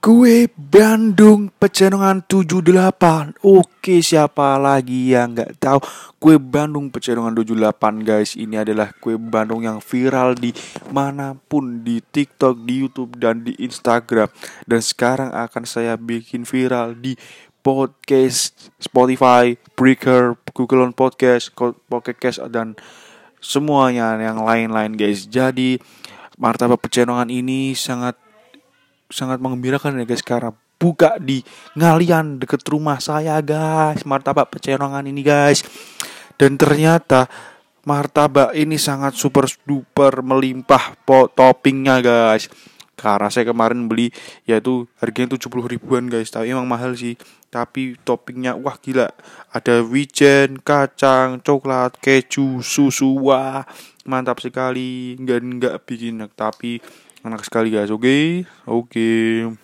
Kue Bandung Pecenongan 78 Oke siapa lagi yang nggak tahu? Kue Bandung Pecenongan 78 guys. Ini adalah kue Bandung yang viral di mana pun Di TikTok, di Youtube, dan di Instagram. Dan sekarang akan saya bikin viral di podcast Spotify, Breaker, Google On Podcast, Pocket Cast, dan semuanya yang lain-lain guys. Jadi martabak pecenongan ini sangat sangat mengembirakan ya guys karena buka di ngalian deket rumah saya guys. Martabak pecenongan ini guys. Dan ternyata martabak ini sangat super duper melimpah pot toppingnya guys. Karena saya kemarin beli yaitu harganya 70 ribuan guys. Tapi emang mahal sih. Tapi toppingnya wah gila. Ada wijen kacang coklat keju susu. Wah mantap sekali. Nggak nggak bikin tapi enak sekali guys oke okay? oke okay.